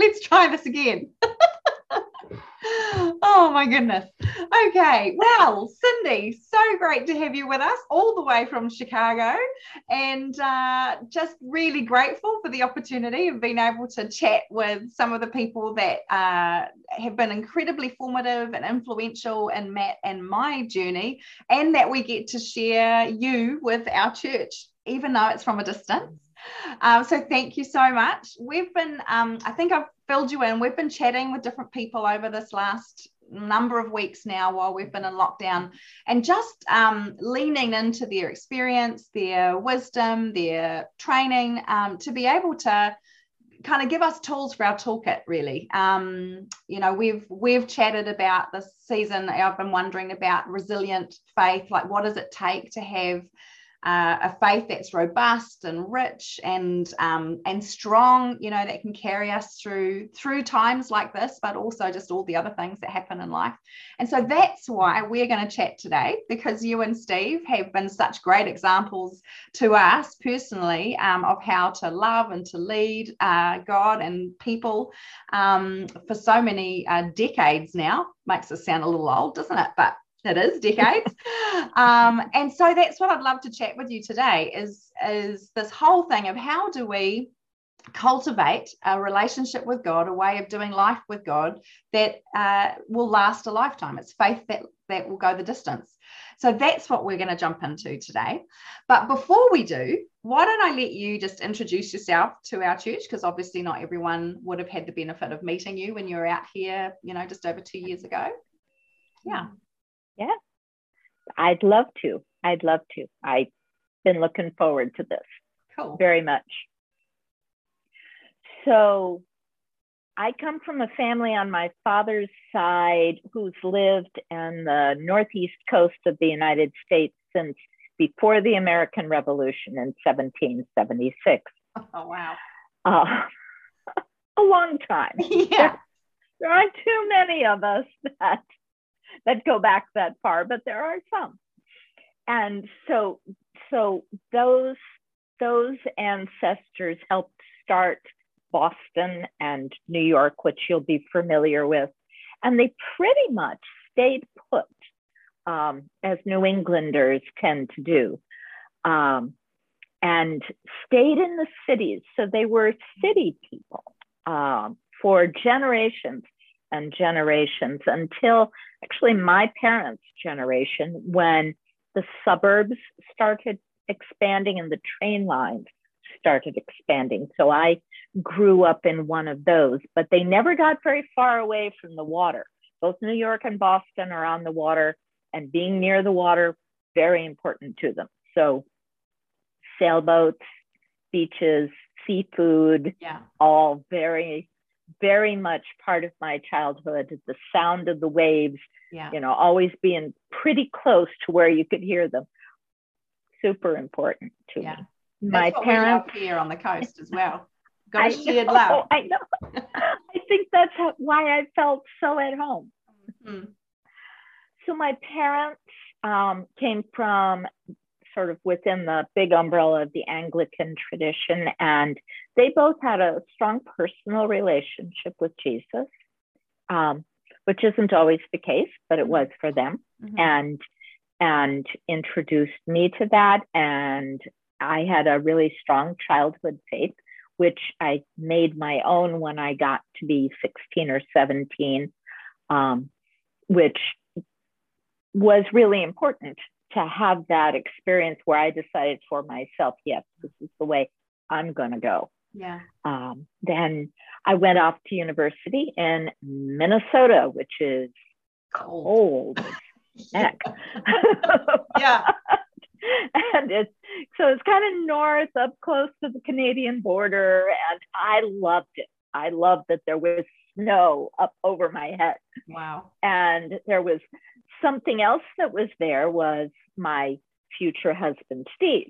Let's try this again. oh my goodness. Okay, well, Cindy, so great to have you with us all the way from Chicago, and uh, just really grateful for the opportunity of being able to chat with some of the people that uh, have been incredibly formative and influential in Matt and my journey, and that we get to share you with our church, even though it's from a distance. Um, so thank you so much. We've been, um, I think I've filled you in. We've been chatting with different people over this last number of weeks now while we've been in lockdown and just um, leaning into their experience, their wisdom, their training um, to be able to kind of give us tools for our toolkit really um, you know we've we've chatted about this season i've been wondering about resilient faith like what does it take to have uh, a faith that's robust and rich and um, and strong you know that can carry us through through times like this but also just all the other things that happen in life. And so that's why we're going to chat today because you and steve have been such great examples to us personally um, of how to love and to lead uh, god and people um, for so many uh, decades now. Makes us sound a little old doesn't it? But it is decades. Um, and so that's what i'd love to chat with you today is is this whole thing of how do we cultivate a relationship with god a way of doing life with god that uh, will last a lifetime. It's faith that that will go the distance. So that's what we're going to jump into today. But before we do why don't i let you just introduce yourself to our church? Because obviously not everyone would have had the benefit of meeting you when you were out here you know just over two years ago. Yeah yeah, I'd love to. I'd love to. I've been looking forward to this cool. very much. So, I come from a family on my father's side who's lived on the northeast coast of the United States since before the American Revolution in 1776. Oh, wow. Uh, a long time. Yeah. There, there aren't too many of us that that go back that far, but there are some. And so, so those those ancestors helped start Boston and New York, which you'll be familiar with, and they pretty much stayed put, um, as New Englanders tend to do, um, and stayed in the cities. So they were city people um, for generations and generations until actually my parents' generation when the suburbs started expanding and the train lines started expanding. So I grew up in one of those, but they never got very far away from the water. Both New York and Boston are on the water, and being near the water, very important to them. So sailboats, beaches, seafood, yeah. all very very much part of my childhood the sound of the waves yeah. you know always being pretty close to where you could hear them super important to yeah. me my parents here on the coast as well got a shared love i know i think that's how, why i felt so at home mm-hmm. so my parents um, came from sort of within the big umbrella of the Anglican tradition. And they both had a strong personal relationship with Jesus, um, which isn't always the case, but it was for them. Mm-hmm. And and introduced me to that. And I had a really strong childhood faith, which I made my own when I got to be 16 or 17, um, which was really important to have that experience where I decided for myself, yes, this is the way I'm going to go. Yeah. Um, then I went off to university in Minnesota, which is cold, cold heck. yeah. and it's so it's kind of north up close to the Canadian border, and I loved it. I loved that there was snow up over my head. Wow. And there was something else that was there was my future husband, Steve,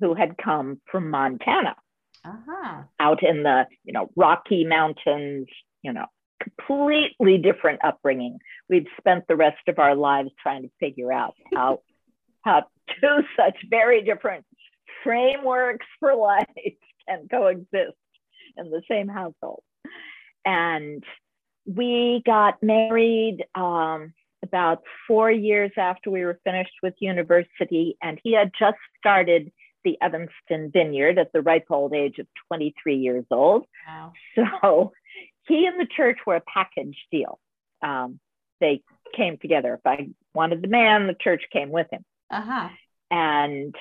who had come from Montana Uh-huh. out in the, you know, Rocky Mountains, you know, completely different upbringing. We'd spent the rest of our lives trying to figure out how how two such very different frameworks for life can coexist in the same household. And we got married um, about four years after we were finished with university, and he had just started the Evanston Vineyard at the ripe old age of 23 years old. Wow. So he and the church were a package deal. Um, they came together. If I wanted the man, the church came with him. Uh-huh. And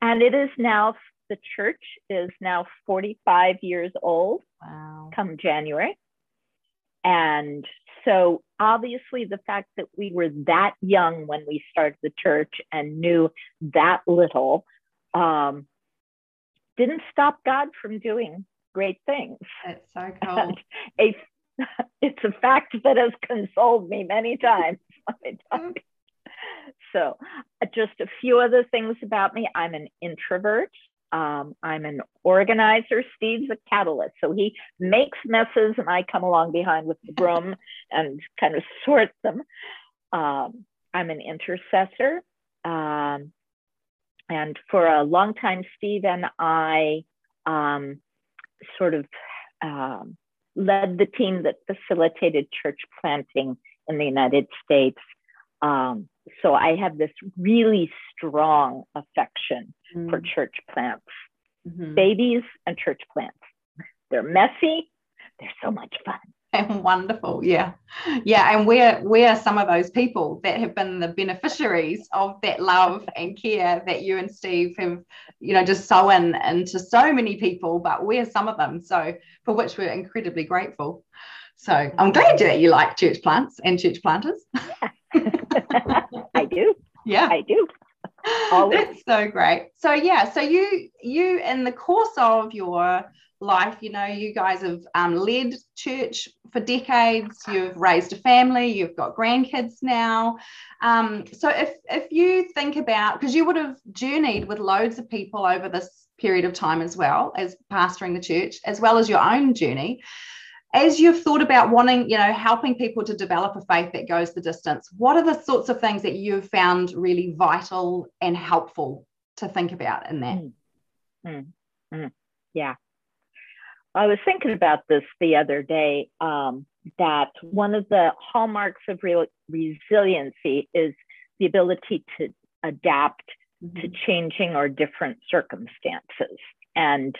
and it is now the church is now 45 years old Wow. come January. And so obviously the fact that we were that young when we started the church and knew that little um, didn't stop God from doing great things. That's so cool. A, it's a fact that has consoled me many times. let me tell you. So, uh, just a few other things about me. I'm an introvert. Um, I'm an organizer. Steve's a catalyst. So he makes messes and I come along behind with the broom and kind of sort them. Um, I'm an intercessor. Um, and for a long time, Steve and I um, sort of um, led the team that facilitated church planting in the United States. Um, so I have this really strong affection for church plants, Mhm. babies and church plants. They're messy, they're so much fun. and wonderful. Yeah. Yeah and we're we're some of those people that have been the beneficiaries of that love and care that you and steve have you know just sown into so many people but we're some of them so for which we're incredibly grateful. So i'm glad that you like church plants and church planters I do, yeah I do. Always. That's so great. So yeah, so you you in the course of your life, you know, you guys have um, led church for decades. You've raised a family. You've got grandkids now. Um, so if if you think about because you would have journeyed with loads of people over this period of time as well as pastoring the church, as well as your own journey. As you've thought about wanting, you know, helping people to develop a faith that goes the distance, what are the sorts of things that you've found really vital and helpful to think about in that? Mm. Mm, mm, yeah. I was thinking about this the other day um, that one of the hallmarks of real resiliency is the ability to adapt to Mhm. changing or different circumstances. And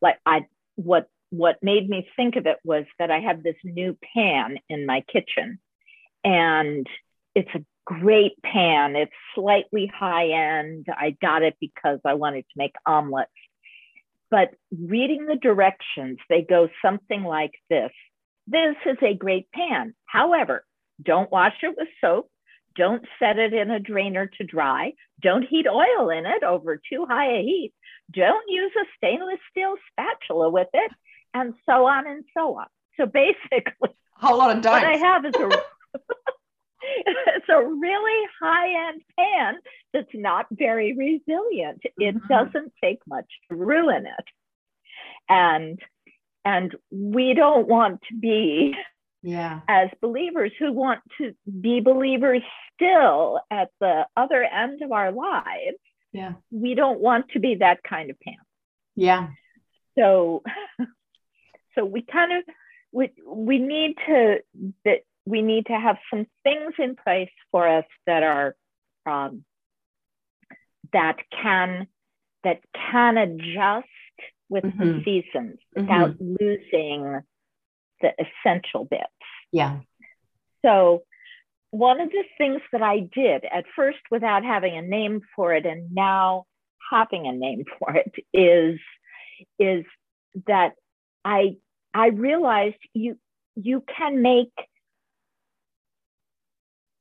like I what what made me think of it was that I have this new pan in my kitchen and it's a great pan. It's slightly high end. I got it because I wanted to make omelets. But reading the directions, they go something like this. This is a great pan. However, don't wash it with soap. Don't set it in a drainer to dry. Don't heat oil in it over too high a heat. Don't use a stainless steel spatula with it, and so on and so on. So basically, A whole lot of what I have is a it's a really high end pan that's not very resilient. It Mhm. doesn't take much to ruin it, and and we don't want to be Yeah. as believers who want to be believers still at the other end of our lives. Yeah. We don't want to be that kind of pan Yeah. so so we kind of we, we need to that we need to have some things in place for us that are um, that can that can adjust with the Mhm. seasons without losing the essential bits Yeah. so one of the things that I did at first without having a name for it and now having a name for it is is that I I realized you you can make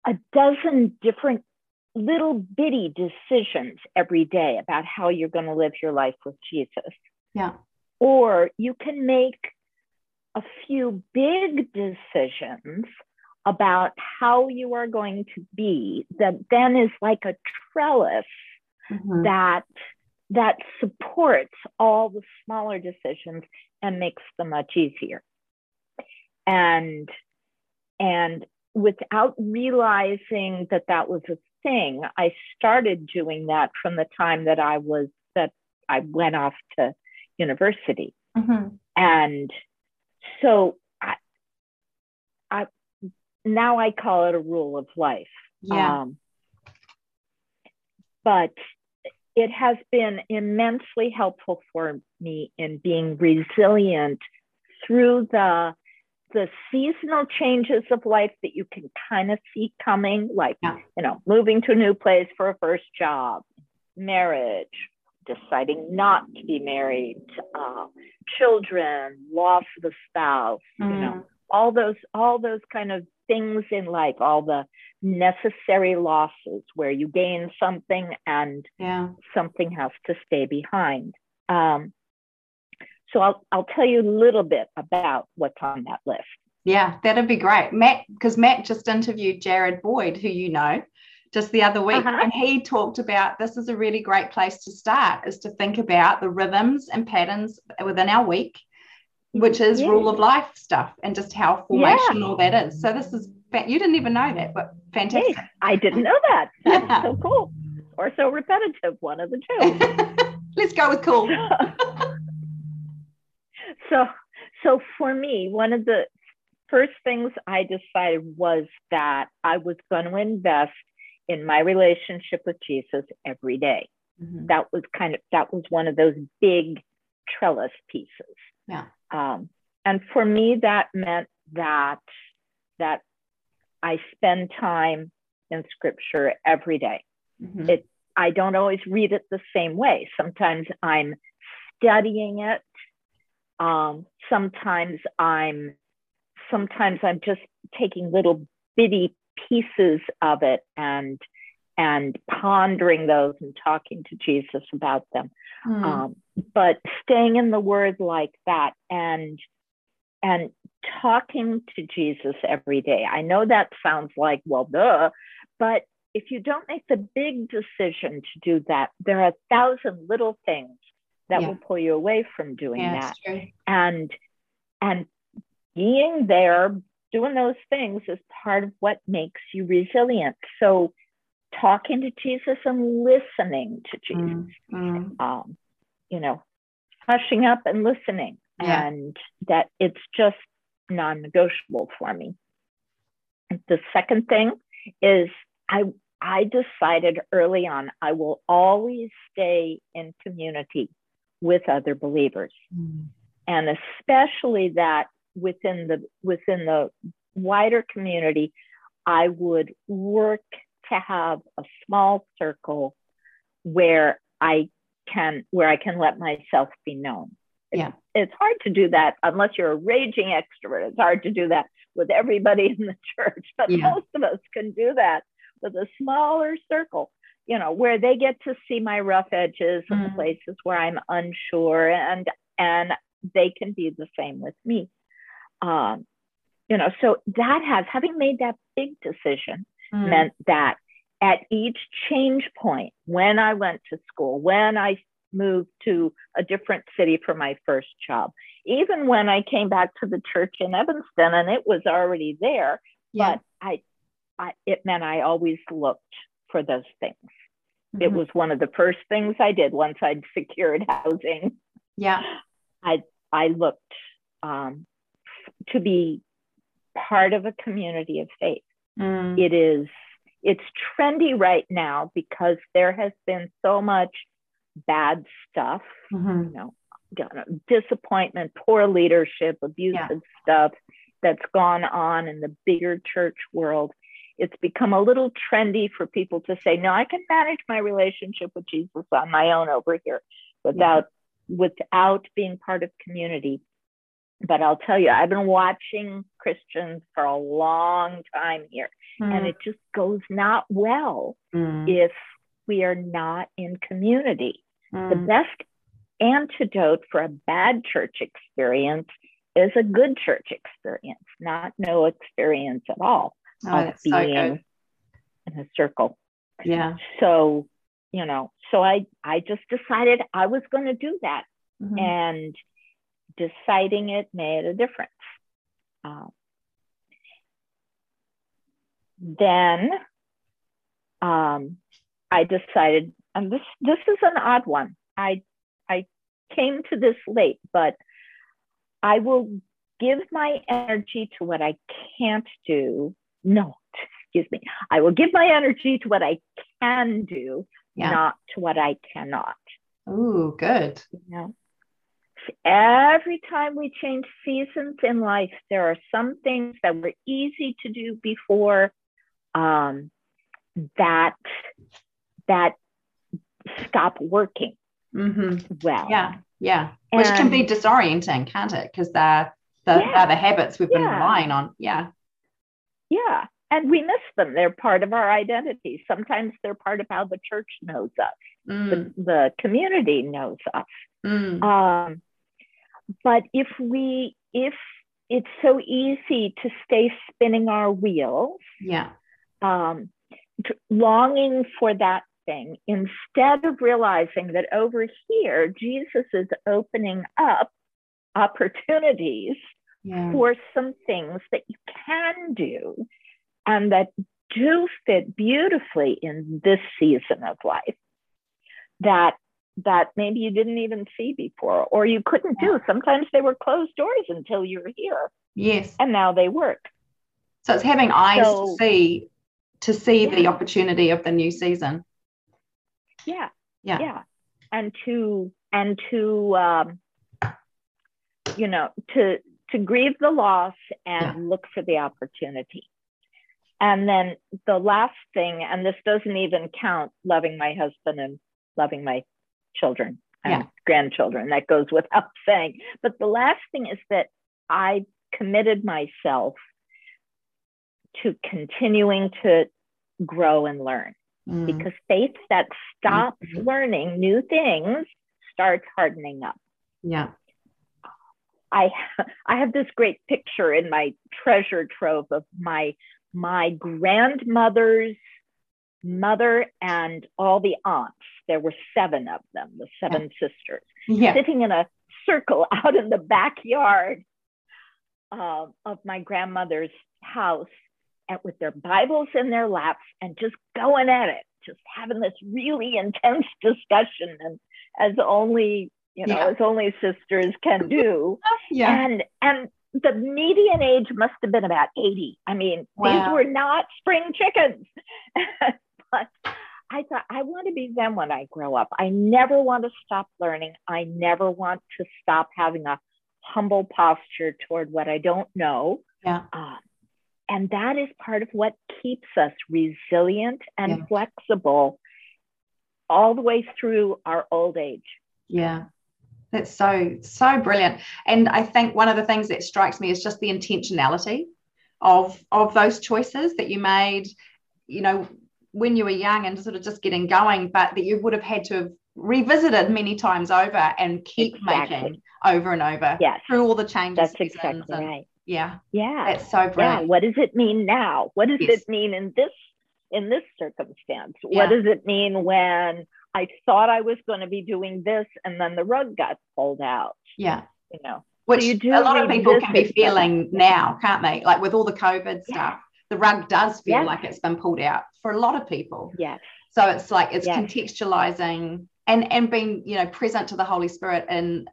a dozen different little bitty decisions every day about how you're going to live your life with Jesus Yeah. or you can make a few big decisions about how you are going to be that then is like a trellis mm-hmm. that that supports all the smaller decisions and makes them much easier. And and without realizing that that was a thing i started doing that from the time that i was that i went off to university. Mm-hmm. and so I, I now i call it a rule of life. Yeah. Um, but it has been immensely helpful for me in being resilient through the the seasonal changes of life that you can kind of see coming like yeah. you know moving to a new place for a first job marriage deciding not to be married uh, children loss of a spouse mm. you know mm. all those all those kind of things in life all the necessary losses where you gain something and yeah. something has to stay behind. Um, so I'll, I'll tell you a little bit about what's on that list. Yeah, that'd be great. Matt, because Matt just interviewed Jared Boyd, who you know, just the other week, uh-huh. and he talked about this is a really great place to start, is to think about the rhythms and patterns within our week, which is yeah. rule of life stuff, and just how formational yeah. that is. So this is you didn't even know that, but fantastic. Hey, I didn't know that. That's yeah. so cool. Or so repetitive, one of the two. Let's go with cool. so so for me, one of the first things I decided was that I was going to invest in my relationship with Jesus every day. Mm-hmm. That was kind of that was one of those big trellis pieces. Yeah. Um, and for me, that meant that that I spend time in scripture every day. Mm-hmm. It I don't always read it the same way. Sometimes I'm studying it. Um, sometimes I'm sometimes I'm just taking little bitty pieces of it and and pondering those and talking to Jesus about them. Mm. Um, but staying in the Word like that and and talking to Jesus every day. I know that sounds like, well, duh, but if you don't make the big decision to do that, there are a thousand little things that yeah. will pull you away from doing yeah, that. And and being there, doing those things is part of what makes you resilient. So talking to Jesus and listening to Jesus. Mm, mm. Um, you know, hushing up and listening yeah. and that it's just non-negotiable for me. The second thing is I I decided early on I will always stay in community with other believers. Mm. And especially that within the within the wider community, I would work to have a small circle where I can where I can let myself be known yeah it's hard to do that unless you're a raging extrovert it's hard to do that with everybody in the church but yeah. most of us can do that with a smaller circle you know where they get to see my rough edges and the mm. places where i'm unsure and and they can be the same with me um you know so that has having made that big decision mm. meant that at each change point when i went to school when i moved to a different city for my first job. Even when I came back to the church in Evanston and it was already there, yeah. but I, I, it meant I always looked for those things. Mm-hmm. It was one of the first things I did once I'd secured housing. Yeah. I, I looked um, to be part of a community of faith. Mm. It is it's trendy right now because there has been so much bad stuff, mm-hmm. you know, disappointment, poor leadership, abusive yeah. stuff that's gone on in the bigger church world. It's become a little trendy for people to say, no, I can manage my relationship with Jesus on my own over here without yeah. without being part of community. But I'll tell you, I've been watching Christians for a long time here, mm. and it just goes not well mm. if we are not in community. Mm. The best antidote for a bad church experience is a good church experience, not no experience at all Oh, of that's so being in a circle. Yeah. So, you know, so I I just decided I was going to do that, Mhm. and deciding it made a difference. Uh, then um, I decided, and this this is an odd one. I I came to this late, but I will give my energy to what I can't do. No, excuse me. I will give my energy to what I can do, Yeah. not to what I cannot. Ooh, good. You know, every time we change seasons in life, there are some things that were easy to do before um, that that stop working hmm well. Yeah. Yeah. Which can be disorienting, can't it? Because they're the, Yeah. they're the habits we've been Yeah. relying on. Yeah. Yeah. And we miss them. They're part of our identity. Sometimes they're part of how the church knows us, Mm, the, the community knows us. mm, Um, but if we, if it's so easy to stay spinning our wheels, yeah. um, longing for that thing instead of realizing that over here, Jesus is opening up opportunities Yeah. for some things that you can do and that do fit beautifully in this season of life that that maybe you didn't even see before or you couldn't do. Sometimes they were closed doors until you were here. Yes. and now they work. So it's having eyes So- to see to see the opportunity of the new season. yeah. Yeah. yeah. And to and to um, you know to to grieve the loss and look for the opportunity. And then the last thing and this doesn't even count loving my husband and loving my children and Yeah. grandchildren that goes without saying but the last thing is that i committed myself to continuing to grow and learn Mm, because faith that stops Mhm. learning new things starts hardening up. yeah. I I have this great picture in my treasure trove of my my grandmother's mother and all the aunts. There were seven of them, the seven sisters, Yeah. sitting in a circle out in the backyard um, of my grandmother's house and with their Bibles in their laps and just going at it, just having this really intense discussion and as only you know Yeah. as only sisters can do Yeah. and and the median age must have been about 80 i mean these were not spring chickens but i thought i want to be them when i grow up i never want to stop learning i never want to stop having a humble posture toward what i don't know Yeah. um, and that is part of what keeps us resilient and Yeah. flexible all the way through our old age Yeah. That's so, so brilliant. And I think one of the things that strikes me is just the intentionality of of those choices that you made, you know, when you were young and sort of just getting going, but that you would have had to have revisited many times over and keep Exactly. making over and over yes through all the changes. that's exactly and- right Yeah. yeah That's so yeah what does it mean now what does Yes. it mean in this in this circumstance Yeah. what does it mean when i thought i was going to be doing this and then the rug got pulled out Yeah. you know Which you do a lot of people can be feeling now, can't they? Like with all the COVID Yeah. stuff, the rug does feel Yeah. like it's been pulled out for a lot of people. Yeah. So it's like it's Yes. contextualizing and and being you know present to the Holy Spirit and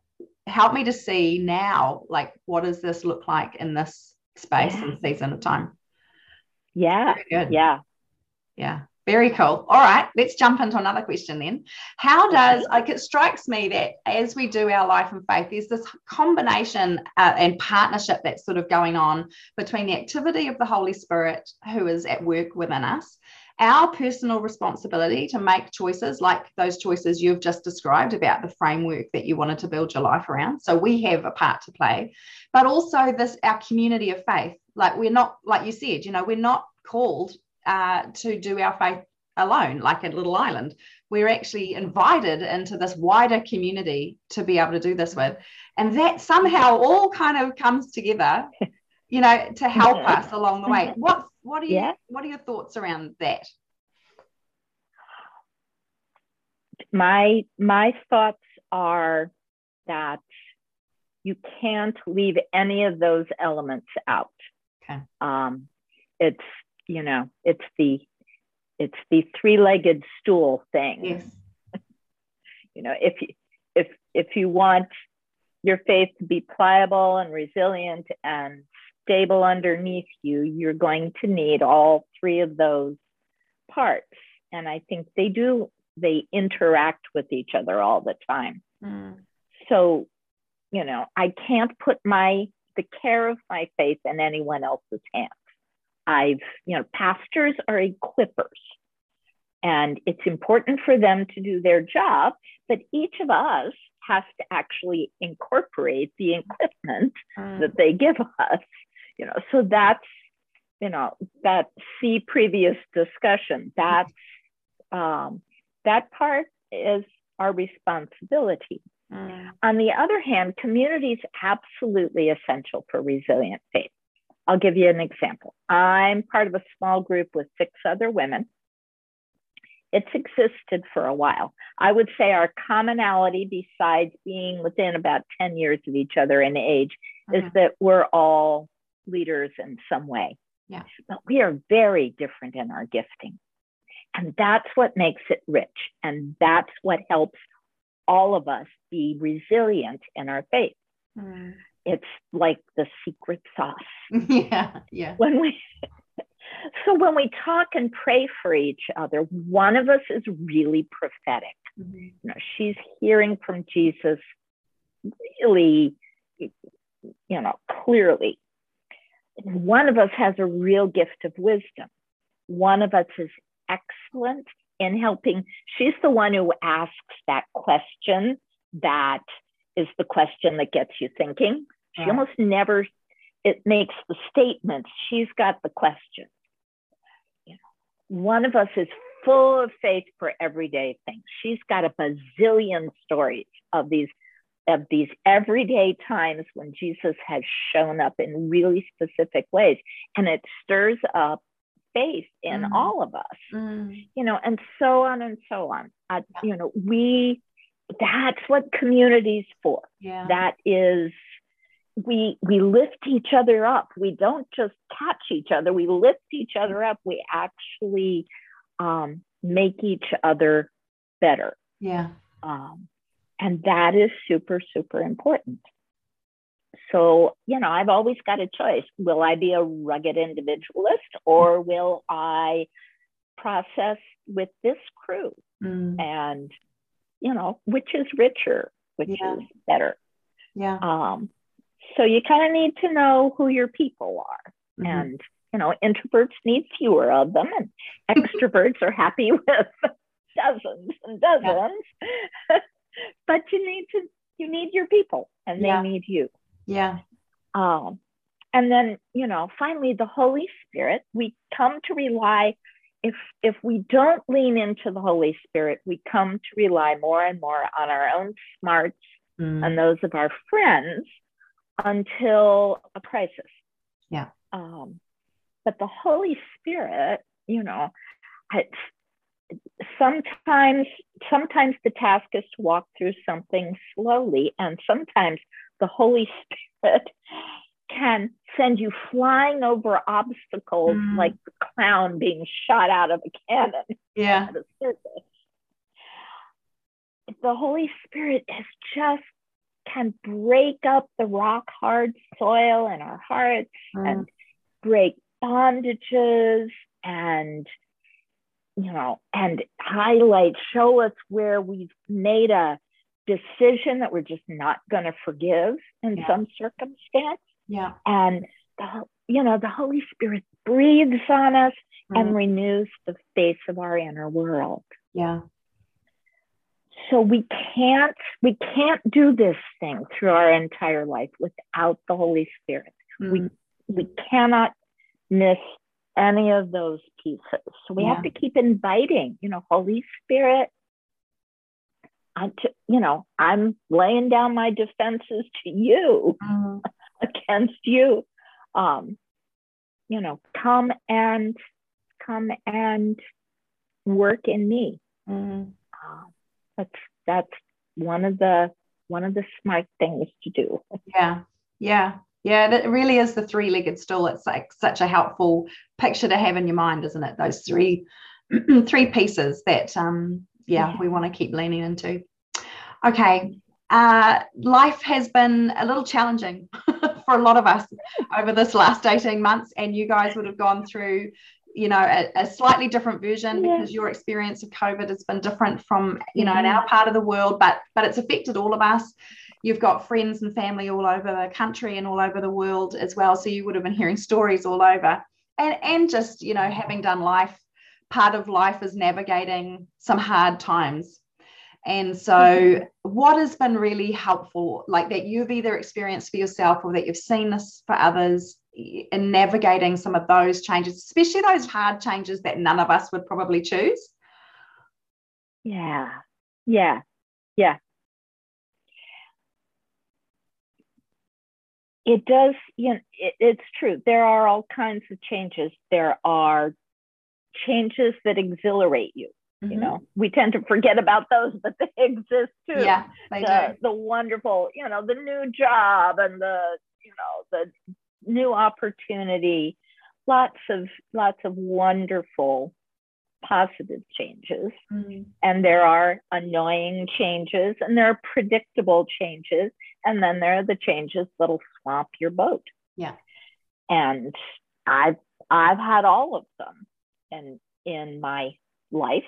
help me to see now like what does this look like in this space Yeah. and season of time. yeah yeah Yeah. Very cool. All right, let's jump into another question then. How does like it strikes me that as we do our life and faith, there's this combination uh, and partnership that's sort of going on between the activity of the Holy Spirit who is at work within us, our personal responsibility to make choices like those choices you've just described about the framework that you wanted to build your life around. So we have a part to play, but also this our community of faith. Like we're not, like you said, you know, we're not called uh, to do our faith alone, like a little island. We're actually invited into this wider community to be able to do this with. And that somehow all kind of comes together, you know, to help us along the way. What what are you yeah. what are your thoughts around that? My my thoughts are that you can't leave any of those elements out. Okay. Um, it's you know it's the it's the three-legged stool thing. Yes. you know, if you if if you want your faith to be pliable and resilient and stable underneath you, you're going to need all three of those parts. And I think they do, they interact with each other all the time. Mm. So, you know, I can't put my, the care of my faith in anyone else's hands. I've, you know, pastors are equippers and it's important for them to do their job, but each of us has to actually incorporate the equipment mm. that they give us, you know, so that's, you know, that see previous discussion, that's, um, that part is our responsibility. Mm. On the other hand, community is absolutely essential for resilient faith. I'll give you an example. I'm part of a small group with six other women. It's existed for a while. I would say our commonality, besides being within about 10 years of each other in age, is mm-hmm. that we're all leaders in some way. Yeah. But we are very different in our gifting. And that's what makes it rich. And that's what helps all of us be resilient in our faith. Mm it's like the secret sauce. Yeah, yeah. When we so when we talk and pray for each other, one of us is really prophetic. Mm-hmm. You know, she's hearing from Jesus really, you know, clearly. One of us has a real gift of wisdom. One of us is excellent in helping. She's the one who asks that question that is the question that gets you thinking. She right. almost never it makes the statements. She's got the question. You know, one of us is full of faith for everyday things. She's got a bazillion stories of these of these everyday times when Jesus has shown up in really specific ways, and it stirs up faith in mm. all of us. Mm. You know, and so on and so on. Uh, you know, we that's what communities for. Yeah. That is we we lift each other up. We don't just catch each other. We lift each other up. We actually um, make each other better. Yeah. Um, and that is super super important. So you know i've always got a choice. Will i be a rugged individualist or will i process with this crew? Mm. and you know which is richer which yeah. is better? Yeah. Um so you kind of need to know who your people are. Mm-hmm. And, you know, introverts need fewer of them, and extroverts are happy with dozens and dozens. Yeah. but you need to, you need your people and they yeah. need you. Yeah. Um, and then, you know, finally, the Holy Spirit, we come to rely if if we don't lean into the holy spirit we come to rely more and more on our own smarts mm. and those of our friends until a crisis. Yeah. Um, but the Holy Spirit, you know, sometimes sometimes the task is to walk through something slowly, and sometimes the Holy Spirit can send you flying over obstacles mm. like the clown being shot out of a cannon. Yeah. The Holy Spirit is just can break up the rock hard soil in our hearts mm. and break bondages and you know and highlight show us where we've made a decision that we're just not going to forgive in yeah. some circumstance yeah and the, you know the holy spirit breathes on us mm. and renews the face of our inner world yeah so we can't we can't do this thing through our entire life without the holy spirit mm. we we cannot miss any of those pieces. So we Yeah. have to keep inviting, you know, Holy Spirit. I, t- you know, I'm laying down my defenses to you Mm, against you. Um, you know, come and come and work in me. mm. Um, that's that's one of the one of the smart things to do. Yeah, yeah, yeah. That really is the three-legged stool. It's like such a helpful picture to have in your mind, isn't it? Those three, three pieces that, um, yeah, Yeah. we want to keep leaning into. Okay, uh, life has been a little challenging for a lot of us over this last eighteen months, and you guys would have gone through. You know, a, a slightly different version Yeah. because your experience of COVID has been different from you know in Mhm. our part of the world, but but it's affected all of us. You've got friends and family all over the country and all over the world as well so you would have been hearing stories all over. And and just you know having done life part of life is navigating some hard times. And so what has been really helpful like that you've either experienced for yourself or that you've seen this for others in navigating some of those changes especially those hard changes that none of us would probably choose Yeah, yeah, yeah. It does, you know, it, it's true. There are all kinds of changes. There are changes that exhilarate you. You Mhm. know, we tend to forget about those, but they exist too. yeah they the, do the wonderful, you know, the new job and the, you know, the new opportunity. Lots of lots of wonderful positive changes. Mm, And there are annoying changes and there are predictable changes. And then there are the changes that'll swamp your boat. Yeah. And I've I've had all of them in in my life.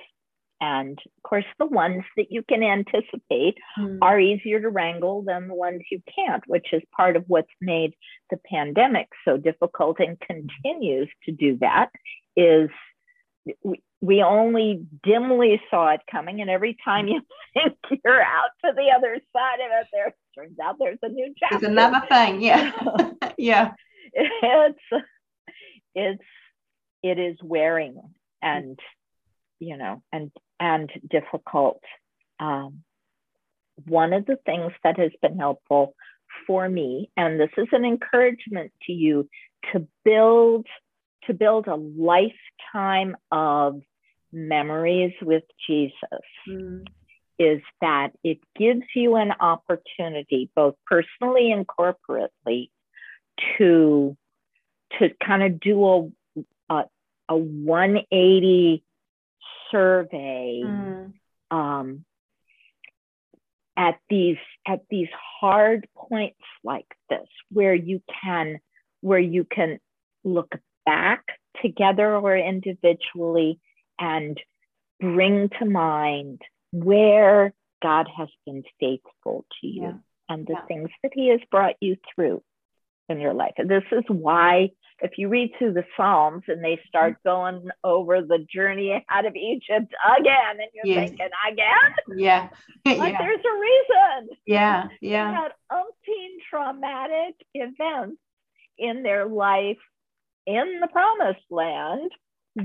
And of course, the ones that you can anticipate mm, are easier to wrangle than the ones you can't, which is part of what's made the pandemic so difficult and continues to do that. Is we, we only dimly saw it coming, and every time you think you're out to the other side of it, there turns out there's a new chapter. there's another thing yeah yeah it's it's it is wearing and you know and and difficult. Um, one of the things that has been helpful for me and this is an encouragement to you to build to build a lifetime of memories with jesus Mm, is that it gives you an opportunity, both personally and corporately, to to kind of do a a, a 180 survey mm, um, at these at these hard points like this, where you can where you can look back together or individually and bring to mind where God has been faithful to you Yeah. and the Yeah. things that He has brought you through in your life. And this is why, if you read through the Psalms and they start going over the journey out of Egypt again, and you're Yes. thinking, again? yeah Like yeah there's a reason. yeah Yeah. They had umpteen traumatic events in their life in the promised land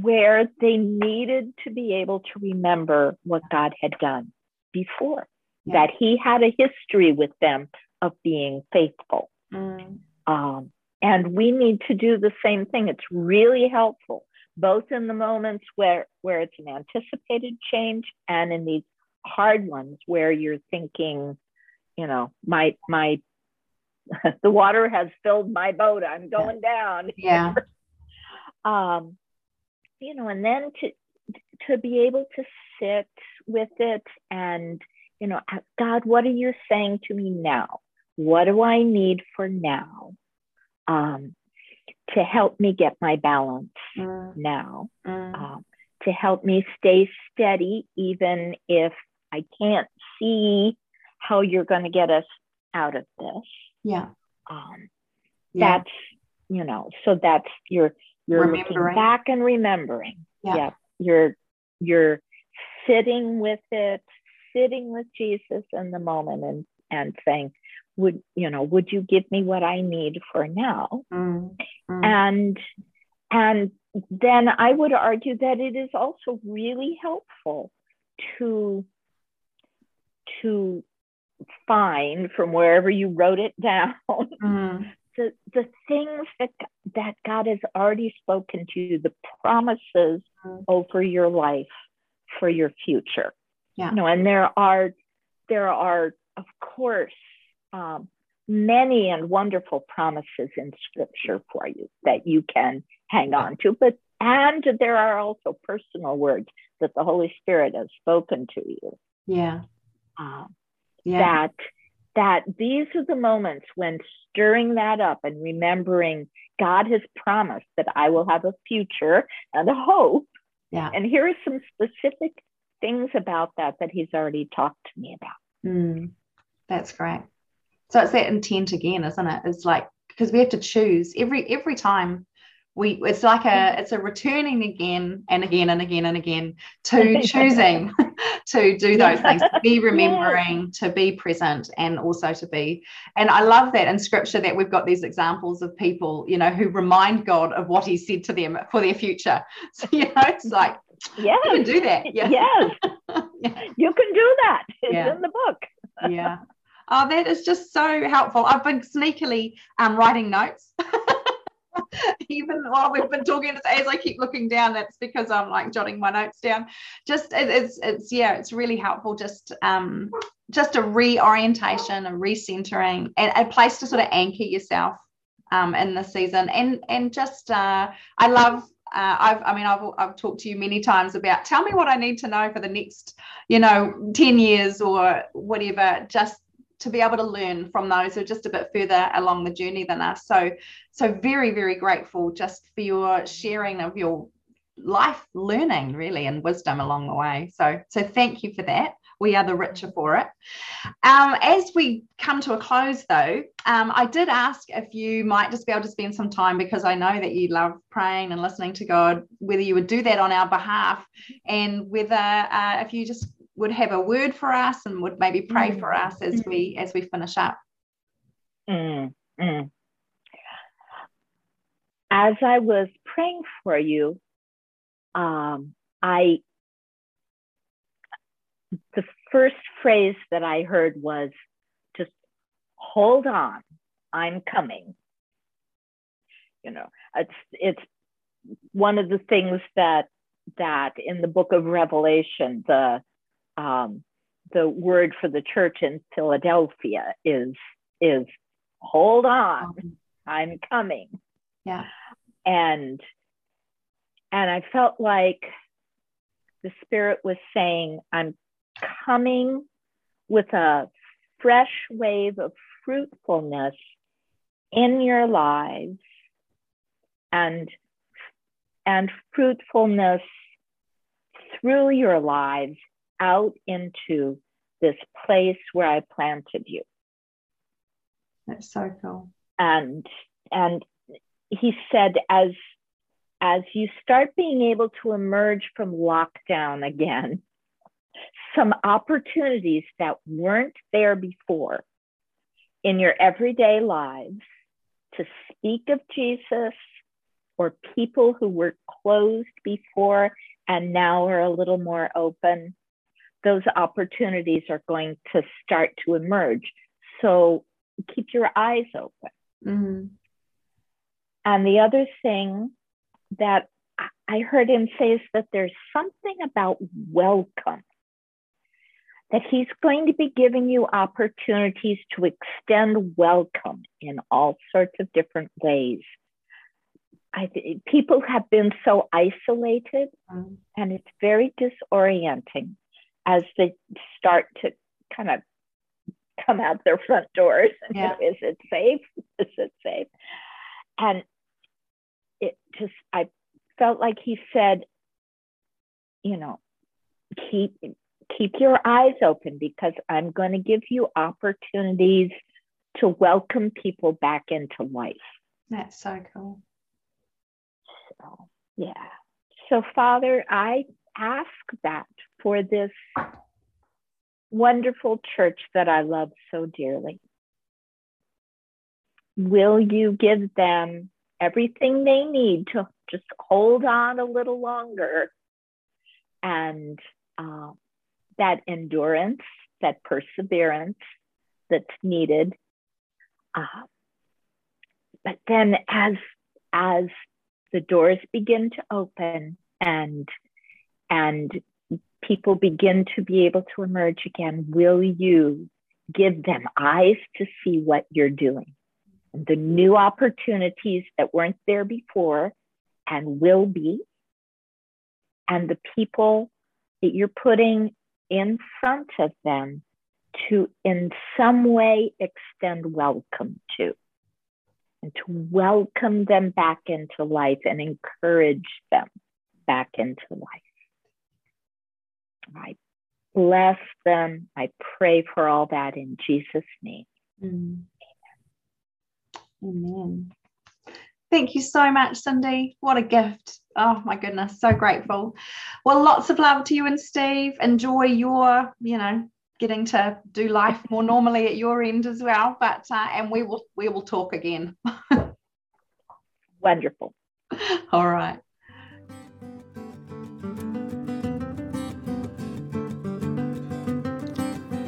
where they needed to be able to remember what God had done before, Yeah. that He had a history with them of being faithful. Mm, Um, and we need to do the same thing. It's really helpful, both in the moments where, where it's an anticipated change and in these hard ones where you're thinking, you know, my, my, the water has filled my boat. I'm going down. yeah Um, you know, and then to, to be able to sit with it and, you know, God, what are you saying to me now? What do I need for now? Um, to help me get my balance Mm, now, mm, um, to help me stay steady, even if I can't see how you're going to get us out of this. yeah Um, yeah that's, you know, so that's you're you're looking back and remembering. Yeah. You're you're sitting with it, sitting with Jesus in the moment and and saying, would you know, would you give me what I need for now? Mm, mm, and and then I would argue that it is also really helpful to to find from wherever you wrote it down mm. the the things that that God has already spoken to you, the promises mm. over your life for your future. Yeah. You know, and there are there are of course um, many and wonderful promises in scripture for you that you can hang on to. But and there are also personal words that the holy spirit has spoken to you. Yeah. Um, yeah. that that these are the moments when stirring that up and remembering god has promised that i will have a future and a hope. Yeah. And here are some specific things about that that he's already talked to me about. Mm, that's great so it's that intent again, isn't it? It's like because we have to choose. Every every time we it's like a mm-hmm. it's a returning again and again and again and again to choosing to do those things to be remembering to be present and also to be and i love that in scripture that we've got these examples of people you know who remind god of what he said to them for their future. So you know it's like yeah you can do that. Yeah. yes. Yeah. you can do that. It's yeah. in the book. Yeah Oh, that is just so helpful. I've been sneakily um, writing notes. Even while we've been talking, as I keep looking down, that's because I'm like jotting my notes down. Just it, it's it's yeah, it's really helpful. Just um, just a reorientation, a recentering, and a place to sort of anchor yourself um, in the season. And and just uh, I love uh, I've, I mean, I've, I've talked to you many times about tell me what I need to know for the next, you know, 10 years or whatever. Just to be able to learn from those who are just a bit further along the journey than us. So, so very, very grateful just for your sharing of your life learning really and wisdom along the way. So, so thank you for that. We are the richer for it. Um, as we come to a close, though, um, I did ask if you might just be able to spend some time because I know that you love praying and listening to God, whether you would do that on our behalf and whether uh, if you just would have a word for us and would maybe pray mm. for us as we as we finish up. Mm, mm. As I was praying for you, um, I the first phrase that I heard was just hold on, I'm coming. You know, it's it's one of the things that that in the book of Revelation, the um, the word for the church in Philadelphia is is hold on, I'm coming. Yeah. And and I felt like the spirit was saying, I'm coming with a fresh wave of fruitfulness in your lives and and fruitfulness through your lives out into this place where I planted you. That's so cool. And and he said as as you start being able to emerge from lockdown again, some opportunities that weren't there before in your everyday lives to speak of Jesus or people who were closed before and now are a little more open those opportunities are going to start to emerge. So keep your eyes open. Mm-hmm. And the other thing that I heard him say is that there's something about welcome, that he's going to be giving you opportunities to extend welcome in all sorts of different ways. I people have been so isolated mm-hmm. and it's very disorienting as they start to kind of come out their front doors. Yeah. You know, is it safe? Is it safe? And it just, I felt like he said, you know, keep keep your eyes open because I'm going to give you opportunities to welcome people back into life. That's so cool. So, yeah. So, Father, I ask that for this wonderful church that I love so dearly. Will you give them everything they need to just hold on a little longer. And uh, that endurance, that perseverance that's needed. Uh, but then as as the doors begin to open and and people begin to be able to emerge again, will you give them eyes to see what you're doing? The new opportunities that weren't there before and will be, and the people that you're putting in front of them to, in some way, extend welcome to, and to welcome them back into life and encourage them back into life. I bless them. I pray for all that in Jesus' name. Mm. Amen. Thank you so much, Cindy. What a gift. Oh my goodness, so grateful. Well, lots of love to you and Steve. Enjoy your, you know, getting to do life more normally at your end as well. But uh, and we will we will talk again. Wonderful. All right.